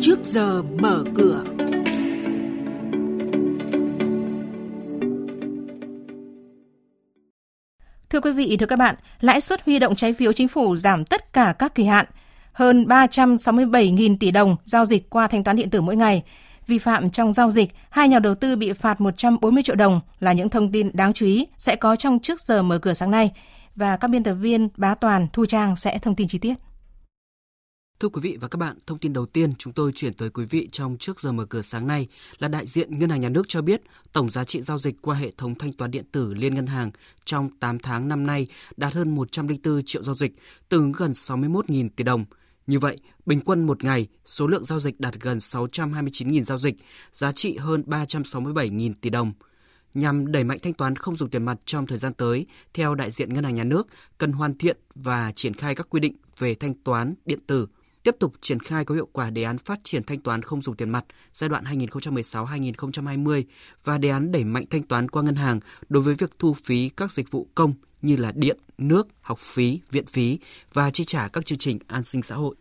trước giờ mở cửa. Thưa quý vị, thưa các bạn, lãi suất huy động trái phiếu chính phủ giảm tất cả các kỳ hạn, hơn 367.000 tỷ đồng giao dịch qua thanh toán điện tử mỗi ngày. Vi phạm trong giao dịch, hai nhà đầu tư bị phạt 140 triệu đồng là những thông tin đáng chú ý sẽ có trong trước giờ mở cửa sáng nay. Và các biên tập viên Bá Toàn, Thu Trang sẽ thông tin chi tiết. Thưa quý vị và các bạn, thông tin đầu tiên chúng tôi chuyển tới quý vị trong trước giờ mở cửa sáng nay là đại diện Ngân hàng Nhà nước cho biết tổng giá trị giao dịch qua hệ thống thanh toán điện tử Liên Ngân hàng trong 8 tháng năm nay đạt hơn 104 triệu giao dịch, tương ứng gần 61.000 tỷ đồng. Như vậy, bình quân một ngày, số lượng giao dịch đạt gần 629.000 giao dịch, giá trị hơn 367.000 tỷ đồng – nhằm đẩy mạnh thanh toán không dùng tiền mặt trong thời gian tới, theo đại diện Ngân hàng Nhà nước, cần hoàn thiện và triển khai các quy định về thanh toán điện tử, tiếp tục triển khai có hiệu quả đề án phát triển thanh toán không dùng tiền mặt giai đoạn 2016-2020 và đề án đẩy mạnh thanh toán qua ngân hàng đối với việc thu phí các dịch vụ công như là điện, nước, học phí, viện phí và chi trả các chương trình an sinh xã hội.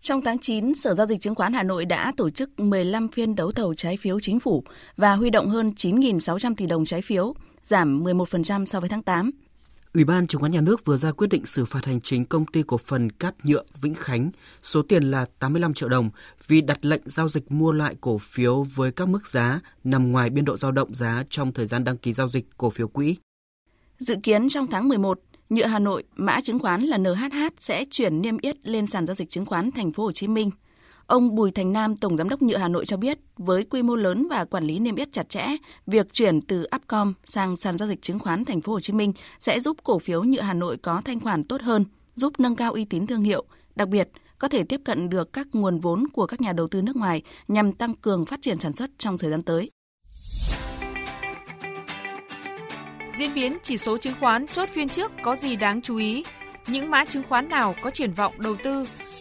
Trong tháng 9, Sở Giao dịch Chứng khoán Hà Nội đã tổ chức 15 phiên đấu thầu trái phiếu chính phủ và huy động hơn 9.600 tỷ đồng trái phiếu, giảm 11% so với tháng 8. Ủy ban Chứng khoán Nhà nước vừa ra quyết định xử phạt hành chính công ty cổ phần cáp nhựa Vĩnh Khánh, số tiền là 85 triệu đồng vì đặt lệnh giao dịch mua lại cổ phiếu với các mức giá nằm ngoài biên độ dao động giá trong thời gian đăng ký giao dịch cổ phiếu quỹ. Dự kiến trong tháng 11, Nhựa Hà Nội, mã chứng khoán là NHH sẽ chuyển niêm yết lên sàn giao dịch chứng khoán thành phố Hồ Chí Minh. Ông Bùi Thành Nam, Tổng Giám đốc Nhựa Hà Nội cho biết, với quy mô lớn và quản lý niêm yết chặt chẽ, việc chuyển từ Upcom sang sàn giao dịch chứng khoán thành phố Hồ Chí Minh sẽ giúp cổ phiếu Nhựa Hà Nội có thanh khoản tốt hơn, giúp nâng cao uy tín thương hiệu, đặc biệt có thể tiếp cận được các nguồn vốn của các nhà đầu tư nước ngoài nhằm tăng cường phát triển sản xuất trong thời gian tới. Diễn biến chỉ số chứng khoán chốt phiên trước có gì đáng chú ý? Những mã chứng khoán nào có triển vọng đầu tư?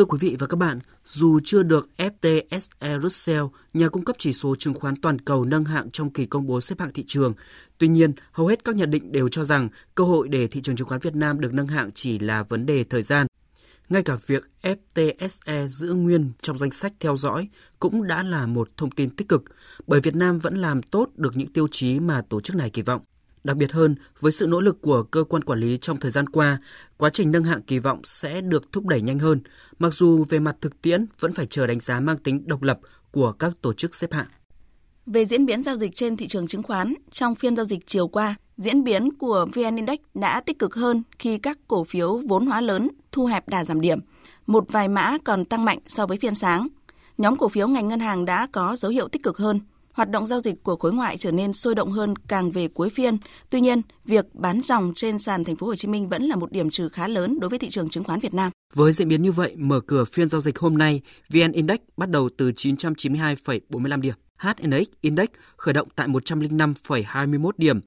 Thưa quý vị và các bạn, dù chưa được FTSE Russell, nhà cung cấp chỉ số chứng khoán toàn cầu nâng hạng trong kỳ công bố xếp hạng thị trường, tuy nhiên, hầu hết các nhận định đều cho rằng cơ hội để thị trường chứng khoán Việt Nam được nâng hạng chỉ là vấn đề thời gian. Ngay cả việc FTSE giữ nguyên trong danh sách theo dõi cũng đã là một thông tin tích cực, bởi Việt Nam vẫn làm tốt được những tiêu chí mà tổ chức này kỳ vọng. Đặc biệt hơn, với sự nỗ lực của cơ quan quản lý trong thời gian qua, quá trình nâng hạng kỳ vọng sẽ được thúc đẩy nhanh hơn, mặc dù về mặt thực tiễn vẫn phải chờ đánh giá mang tính độc lập của các tổ chức xếp hạng. Về diễn biến giao dịch trên thị trường chứng khoán, trong phiên giao dịch chiều qua, diễn biến của VN Index đã tích cực hơn khi các cổ phiếu vốn hóa lớn thu hẹp đà giảm điểm. Một vài mã còn tăng mạnh so với phiên sáng. Nhóm cổ phiếu ngành ngân hàng đã có dấu hiệu tích cực hơn hoạt động giao dịch của khối ngoại trở nên sôi động hơn càng về cuối phiên. Tuy nhiên, việc bán dòng trên sàn thành phố Hồ Chí Minh vẫn là một điểm trừ khá lớn đối với thị trường chứng khoán Việt Nam. Với diễn biến như vậy, mở cửa phiên giao dịch hôm nay, VN Index bắt đầu từ 992,45 điểm. HNX Index khởi động tại 105,21 điểm,